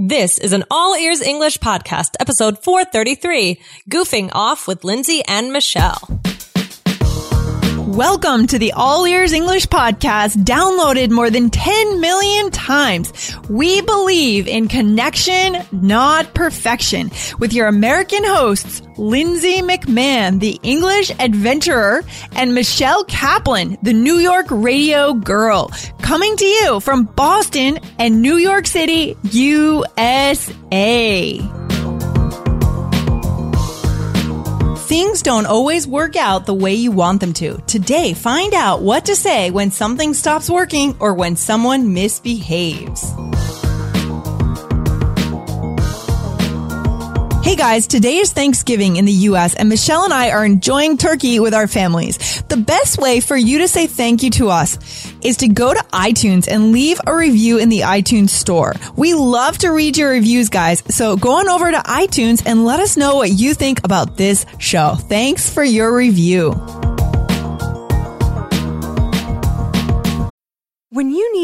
This is an all ears English podcast, episode 433, goofing off with Lindsay and Michelle. Welcome to the All Ears English podcast, downloaded more than 10 million times. We believe in connection, not perfection, with your American hosts, Lindsay McMahon, the English adventurer, and Michelle Kaplan, the New York radio girl, coming to you from Boston and New York City, USA. Things don't always work out the way you want them to. Today, find out what to say when something stops working or when someone misbehaves. Hey guys, today is Thanksgiving in the US and Michelle and I are enjoying turkey with our families. The best way for you to say thank you to us is to go to iTunes and leave a review in the iTunes store. We love to read your reviews, guys. So go on over to iTunes and let us know what you think about this show. Thanks for your review.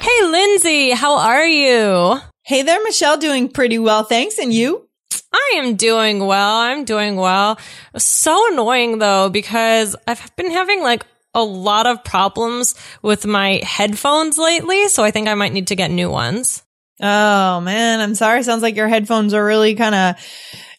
Hey, Lindsay, how are you? Hey there, Michelle, doing pretty well, thanks. And you? I am doing well. I'm doing well. So annoying though, because I've been having like a lot of problems with my headphones lately. So I think I might need to get new ones. Oh man, I'm sorry. Sounds like your headphones are really kind of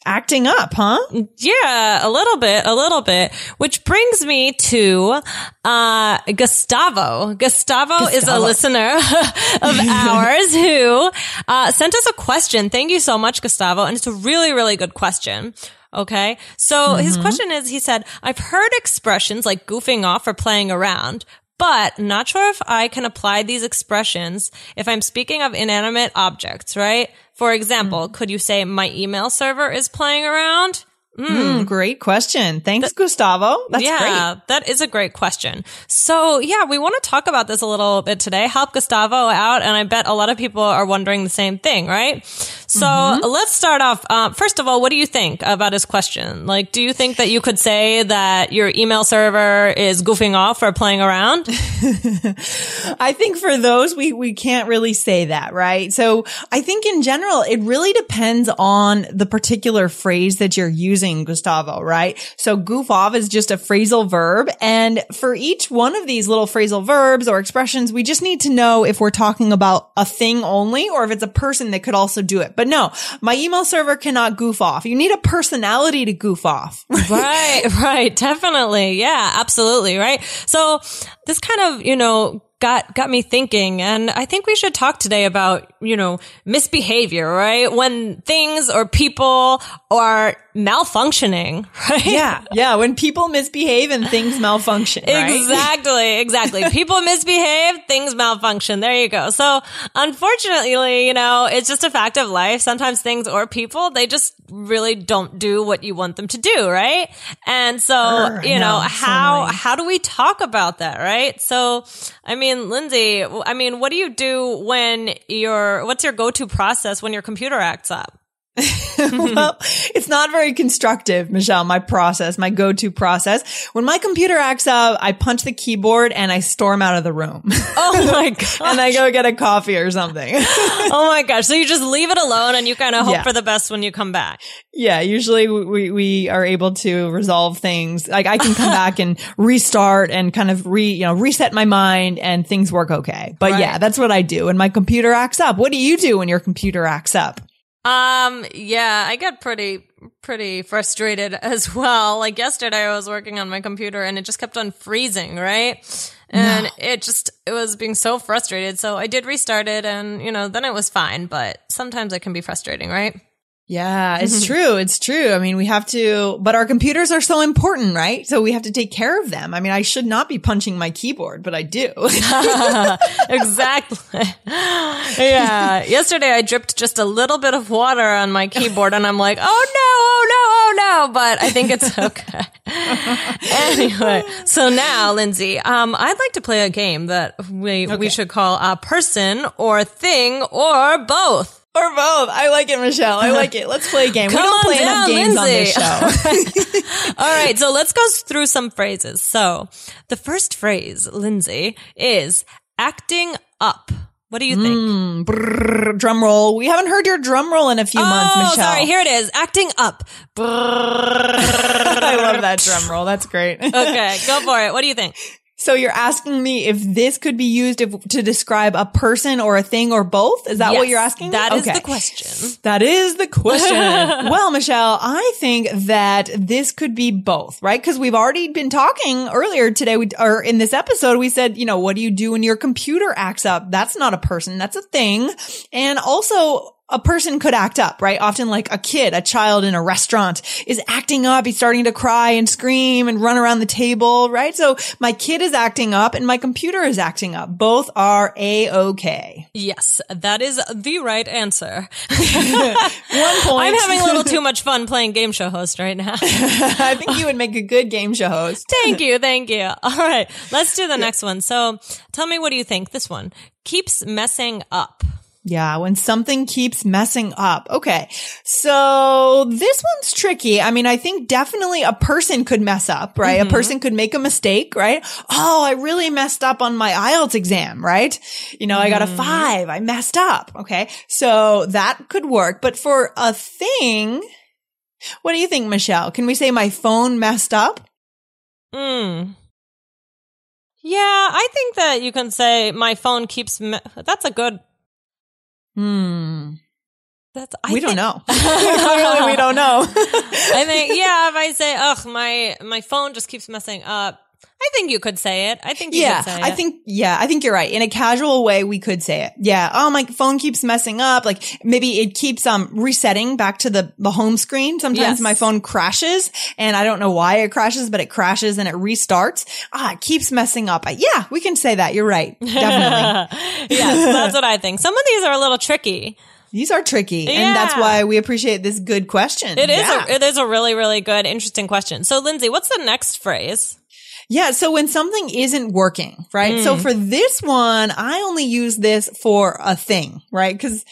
acting up, huh? Yeah, a little bit, a little bit. Which brings me to uh Gustavo. Gustavo, Gustavo. is a listener of ours who uh sent us a question. Thank you so much, Gustavo. And it's a really, really good question. Okay. So mm-hmm. his question is, he said, I've heard expressions like goofing off or playing around, but not sure if I can apply these expressions if I'm speaking of inanimate objects, right? For example, mm. could you say my email server is playing around? Mm. Mm, great question. Thanks, Th- Gustavo. That's yeah, great. that is a great question. So yeah, we want to talk about this a little bit today. Help Gustavo out, and I bet a lot of people are wondering the same thing, right? So mm-hmm. let's start off. Uh, first of all, what do you think about his question? Like, do you think that you could say that your email server is goofing off or playing around? I think for those, we we can't really say that, right? So I think in general, it really depends on the particular phrase that you're using Gustavo, right? So goof off is just a phrasal verb. And for each one of these little phrasal verbs or expressions, we just need to know if we're talking about a thing only or if it's a person that could also do it. But no, my email server cannot goof off. You need a personality to goof off. right, right. Definitely. Yeah, absolutely. Right. So this kind of, you know, got got me thinking and I think we should talk today about, you know, misbehavior, right? When things or people are malfunctioning, right? Yeah. Yeah. When people misbehave and things malfunction. Right? Exactly. Exactly. people misbehave, things malfunction. There you go. So unfortunately, you know, it's just a fact of life. Sometimes things or people, they just really don't do what you want them to do, right? And so, Urgh, you know, how, so how do we talk about that, right? So, I mean, Lindsay, I mean, what do you do when your, what's your go-to process when your computer acts up? Mm-hmm. well, it's not very constructive, Michelle, my process, my go-to process. When my computer acts up, I punch the keyboard and I storm out of the room. Oh my god. and I go get a coffee or something. oh my gosh. So you just leave it alone and you kind of hope yeah. for the best when you come back. Yeah, usually we, we are able to resolve things. Like I can come back and restart and kind of re, you know, reset my mind and things work okay. But right. yeah, that's what I do when my computer acts up. What do you do when your computer acts up? Um, yeah, I get pretty, pretty frustrated as well. Like yesterday I was working on my computer and it just kept on freezing, right? And no. it just, it was being so frustrated. So I did restart it and, you know, then it was fine, but sometimes it can be frustrating, right? Yeah, it's true. It's true. I mean, we have to, but our computers are so important, right? So we have to take care of them. I mean, I should not be punching my keyboard, but I do. exactly. yeah. Yesterday I dripped just a little bit of water on my keyboard and I'm like, oh no, oh no, oh no, but I think it's okay. anyway, so now, Lindsay, um, I'd like to play a game that we, Okay. we should call a person or thing or both. Or both. I like it, Michelle. I like it. Let's play a game. Come we don't on play enough down, games on this show. All right, so let's go through some phrases. So the first phrase, Lindsay, is acting up. What do you think? Mm, brrr, drum roll. We haven't heard your drum roll in a few months, oh, Michelle. sorry. Here it is. Acting up. I love that drum roll. That's great. Okay, go for it. What do you think? So you're asking me if this could be used if, to describe a person or a thing or both? Is that what you're asking? me? That is Okay. the question. That is the question. well, Michelle, I think that this could be both, right? Because we've already been talking earlier today, we, or in this episode, we said, you know, what do you do when your computer acts up? That's not a person. That's a thing. And also, a person could act up, right? Often like a kid, a child in a restaurant is acting up. He's starting to cry and scream and run around the table, right? So my kid is acting up and my computer is acting up. Both are a-okay. Yes, that is the right answer. One point. I'm having a little too much fun playing game show host right now. I think you would make a good game show host. Thank you. Thank you. All right. Let's do the next one. So tell me, what do you think? This one keeps messing up. Yeah, when something keeps messing up. Okay. So this one's tricky. I mean, I think definitely a person could mess up, right? A person could make a mistake, right? Oh, I really messed up on my IELTS exam, right? You know, I got a five. I messed up. Okay. So that could work. But for a thing, what do you think, Michelle? Can we say my phone messed up? Hmm. Yeah, I think that you can say my phone keeps. Me- that's a good. Hmm. That's. I we don't know. Clearly, we don't know. I think yeah. If I say, "Ugh, my my phone just keeps messing up," I think you could say it. I think you yeah, could say I it. think, yeah, I think you're right. In a casual way, we could say it. Yeah. Oh, my phone keeps messing up. Like maybe it keeps, um, resetting back to the, the home screen. Sometimes Yes. my phone crashes and I don't know why it crashes, but it crashes and it restarts. Ah, it keeps messing up. Yeah, we can say that. You're right. Definitely. yes, that's what I think. Some of these are a little tricky. These are tricky. And that's why we appreciate this good question. It is. Yeah. A, it is a really, really good, interesting question. So, Lindsay, what's the next phrase? Yeah. So when something isn't working, right? So mm. for this one, I only use this for a thing, right? Cause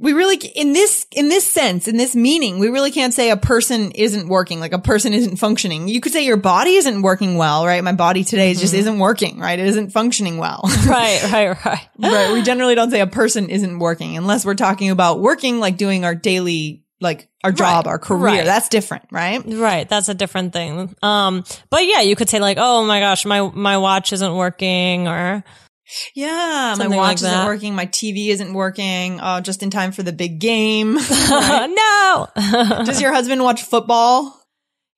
we really, in this, in this sense, in this meaning, we really can't say a person isn't working, like a person isn't functioning. You could say your body isn't working well, right? My body today just mm-hmm. isn't working, right? It isn't functioning well. Right, right, right. right. We generally don't say a person isn't working unless we're talking about working, like doing our daily, like our job, Right, our career. right. That's different, right? Right, that's a different thing. Um, but yeah, you could say like, "Oh my gosh, my my watch isn't working," or Yeah, my watch like isn't that. working. My TV isn't working. Oh, just in time for the big game. "No." Does your husband watch football?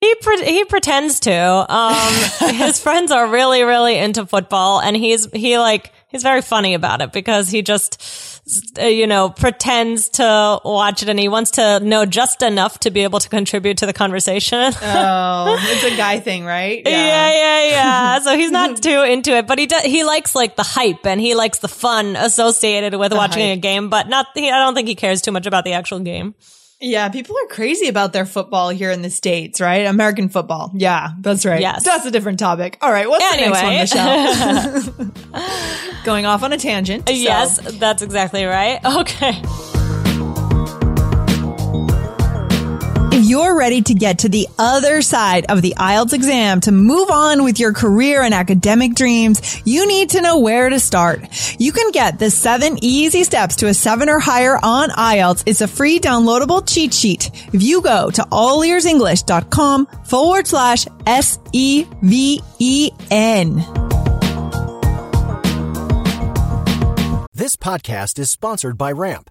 He pre- he pretends to. Um, his friends are really really into football, and he's he like he's very funny about it because he just uh, Uh, you know pretends to watch it, and he wants to know just enough to be able to contribute to the conversation. Oh, it's a guy thing, right? Yeah, yeah, yeah. yeah. So he's not too into it, but he does. He likes like the hype and he likes the fun associated with watching a game. But not. He, I don't think he cares too much about the actual game. Yeah, people are crazy about their football here in the States, right? American football. Yeah, that's right. Yes. That's a different topic. All right, what's Anyway. the next one, Michelle? Going off on a tangent. so- Yes, that's exactly right. Okay. You're ready to get to the other side of the IELTS exam to move on with your career and academic dreams, you need to know where to start. You can get the seven easy steps to a seven or higher on IELTS. It's a free downloadable cheat sheet. If you go to allearsenglish.com forward slash E S-E-V-E-N. This podcast is sponsored by Ramp.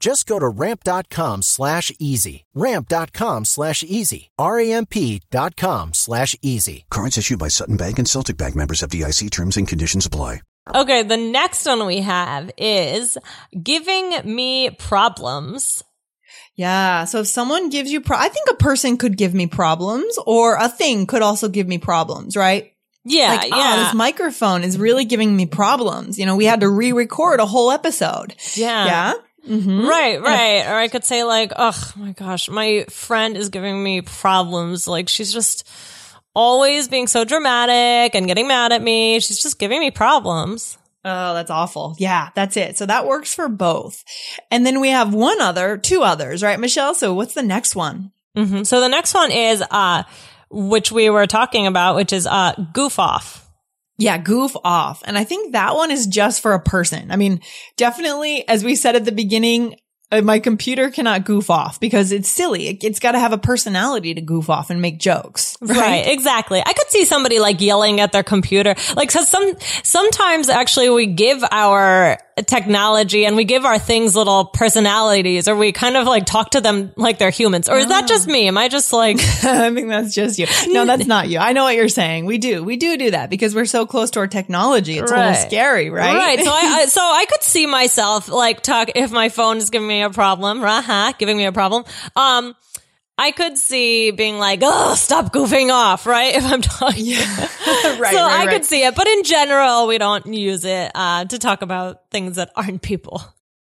Just go to ramp.com slash easy. Ramp.com slash easy. R-A-M-P dot com slash easy. Cards issued by Sutton Bank and Celtic Bank members FDIC terms and conditions apply. Okay, the next one we have is giving me problems. Yeah. So if someone gives you, pro- I think a person could give me problems or a thing could also give me problems, right? Yeah, like, oh, yeah. oh, this microphone is really giving me problems. You know, we had to re-record a whole episode. yeah. Yeah. Mm-hmm. Right, right. Or I could say like, oh my gosh, my friend is giving me problems. Like she's just always being so dramatic and getting mad at me. She's just giving me problems. Oh, that's awful. Yeah, that's it. So that works for both. And then we have one other, two others, right, Michelle? So what's the next one? hmm So the next one is, uh, which we were talking about, which is, uh, goof off. Yeah, goof off. And I think that one is just for a person. I mean, definitely, as we said at the beginning, Uh, my computer cannot goof off because it's silly. It, has got to have a personality to goof off and make jokes. Right? exactly. I could see somebody like yelling at their computer. Like, so some, sometimes actually we give our technology and we give our things little personalities or we kind of like talk to them like they're humans. Or is that just me? Am I just like, I think that's just you. No, that's not you. I know what you're saying. We do. We do do that because we're so close to our technology. It's a little scary, right? Right. So I, I so I could see myself like talk if my phone is giving me a problem, uh giving me a problem. Um, I could see being like, "Oh, stop goofing off!" Right? If I'm talking, Yeah. right. so right, I right. could see it. But in general, we don't use it uh, to talk about things that aren't people.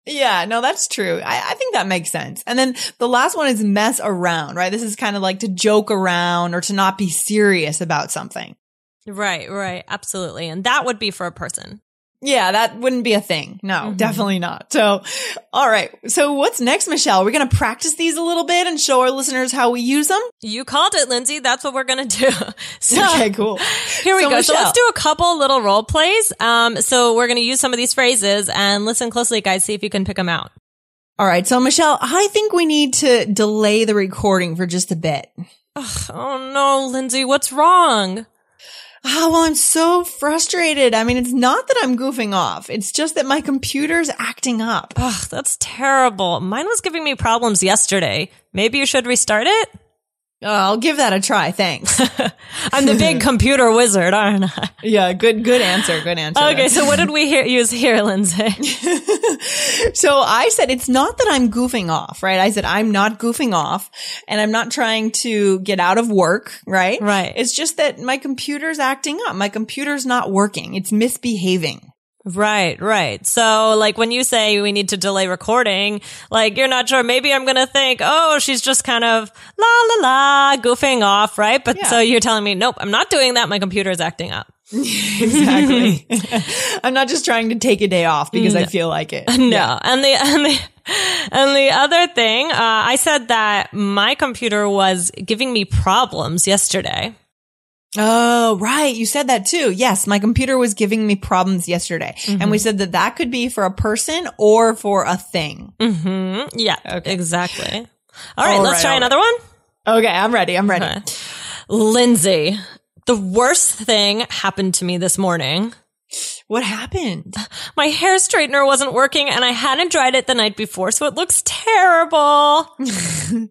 Yeah, no, that's true. I, I think that makes sense. And then the last one is mess around, right? This is kind of like to joke around or to not be serious about something. Right. Right. Absolutely. And that would be for a person. Yeah, that wouldn't be a thing. No, Mm-hmm. definitely not. So, all right. So what's next, Michelle? We're going to practice these a little bit and show our listeners how we use them. You called it, Lindsay. That's what we're gonna do. So, Okay, cool. Here we So, go. So let's do a couple little role plays. Um, so we're going to use some of these phrases and listen closely, guys. See if you can pick them out. All right. So Michelle, I think we need to delay the recording for just a bit. Oh no, Lindsay, what's wrong? Oh, well, I'm so frustrated. I mean, it's not that I'm goofing off. It's just that my computer's acting up. Ugh, that's terrible. Mine was giving me problems yesterday. Maybe you should restart it? Oh, I'll give that a try. Thanks. I'm the big computer wizard, aren't I? yeah, good, good answer. Good answer. Okay, so what did we hear, use here, Lindsay? So I said, it's not that I'm goofing off, right? I said, I'm not goofing off and I'm not trying to get out of work, right? Right. It's just that my computer's acting up. My computer's not working. It's misbehaving. Right, right. So, like, when you say we need to delay recording, like, you're not sure. Maybe I'm going to think, oh, she's just kind of la la la, goofing off, right? But Yeah. so you're telling me, nope, I'm not doing that. My computer is acting up. Exactly. I'm not just trying to take a day off because I feel like it. No. And the, and the, and the other thing, uh, I said that my computer was giving me problems yesterday. Oh, right. You said that too. Yes. My computer was giving me problems yesterday. And we said that that could be for a person or for a thing. hmm Yeah, exactly. All right, All let's right, try another one. Okay. I'm ready. I'm ready. Okay. Lindsay, the worst thing happened to me this morning. What happened? My hair straightener wasn't working and I hadn't dried it the night before, so it looks terrible.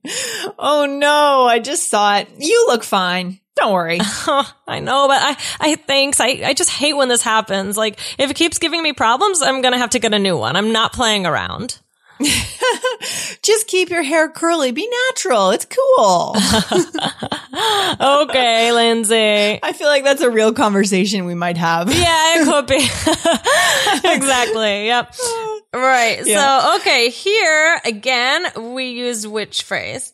Oh no. I just saw it. You look fine. Don't worry. I know, but I, I thanks. I, I just hate when this happens. Like, if it keeps giving me problems, I'm gonna have to get a new one. I'm not playing around. just keep your hair curly. Be natural. It's cool. Okay, Lindsay. I feel like that's a real conversation we might have. Yeah, it could be. exactly. Yep. Right. Yeah. So, okay, here again, we use which phrase?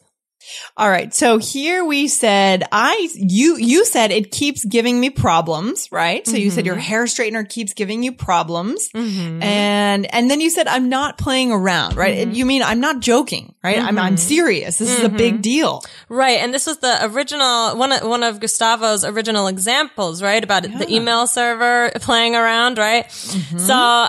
All right. So here we said, I, you, you said it keeps giving me problems, right? So you said your mm-hmm. hair straightener keeps giving you problems. Mm-hmm. And, and then you said, I'm not playing around, right? Mm-hmm. You mean I'm not joking, right? I'm, I'm serious. This is a big deal. Right. And this was the original, one of, one of Gustavo's original examples, right? About the email server playing around, right? So,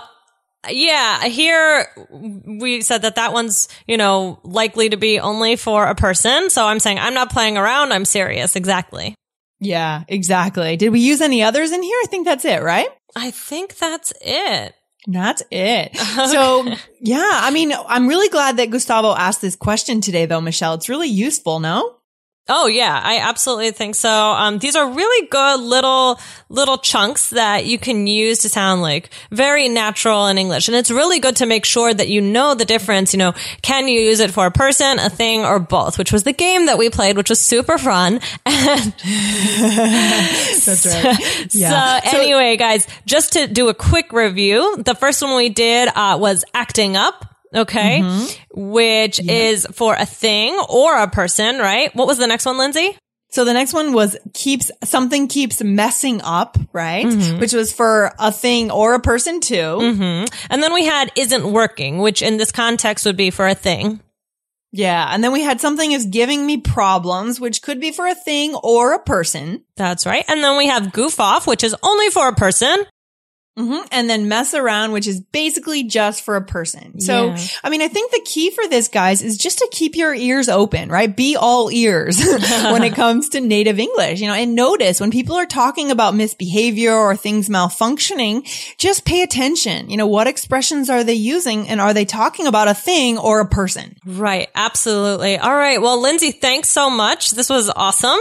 yeah, here we said that that one's, you know, likely to be only for a person. So I'm saying I'm not playing around. I'm serious. Exactly. Yeah, exactly. Did we use any others in here? I think that's it, right? I think that's it. That's it. So yeah, I mean, I'm really glad that Gustavo asked this question today though, Michelle. It's really useful, no? Oh yeah, I absolutely think so. Um, these are really good little, little chunks that you can use to sound like very natural in English. And it's really good to make sure that you know the difference. You know, can you use it for a person, a thing, or both? Which was the game that we played, which was super fun. And That's right. Yeah. So anyway, guys, just to do a quick review, the first one we did uh, was acting up. Okay, Mm-hmm. which is for a thing or a person, right? What was the next one, Lindsay? So the next one was keeps something keeps messing up, right? Which was for a thing or a person too. And then we had isn't working, which in this context would be for a thing. Yeah. And then we had something is giving me problems, which could be for a thing or a person. That's right. And then we have goof off, which is only for a person. Hmm And then mess around, which is basically just for a person. So, Yeah. I mean, I think the key for this, guys, is just to keep your ears open, right? Be all ears when it comes to native English, you know, and notice when people are talking about misbehavior or things malfunctioning, just pay attention. You know, what expressions are they using and are they talking about a thing or a person? Right. Absolutely. All right. Well, Lindsay, thanks so much. This was awesome.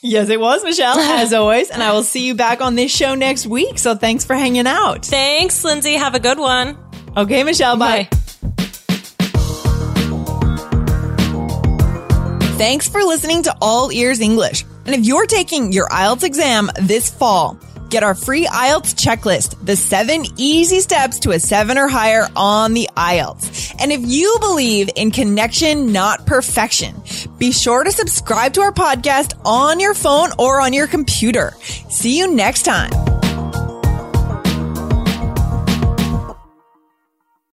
Yes, it was, Michelle, as always. And I will see you back on this show next week. So thanks for hanging out. Thanks, Lindsay. Have a good one. Okay, Michelle, bye. Thanks for listening to All Ears English. And if you're taking your IELTS exam this fall, get our free IELTS checklist, the seven easy steps to a seven or higher on the IELTS. And if you believe in connection, not perfection, be sure to subscribe to our podcast on your phone or on your computer. See you next time.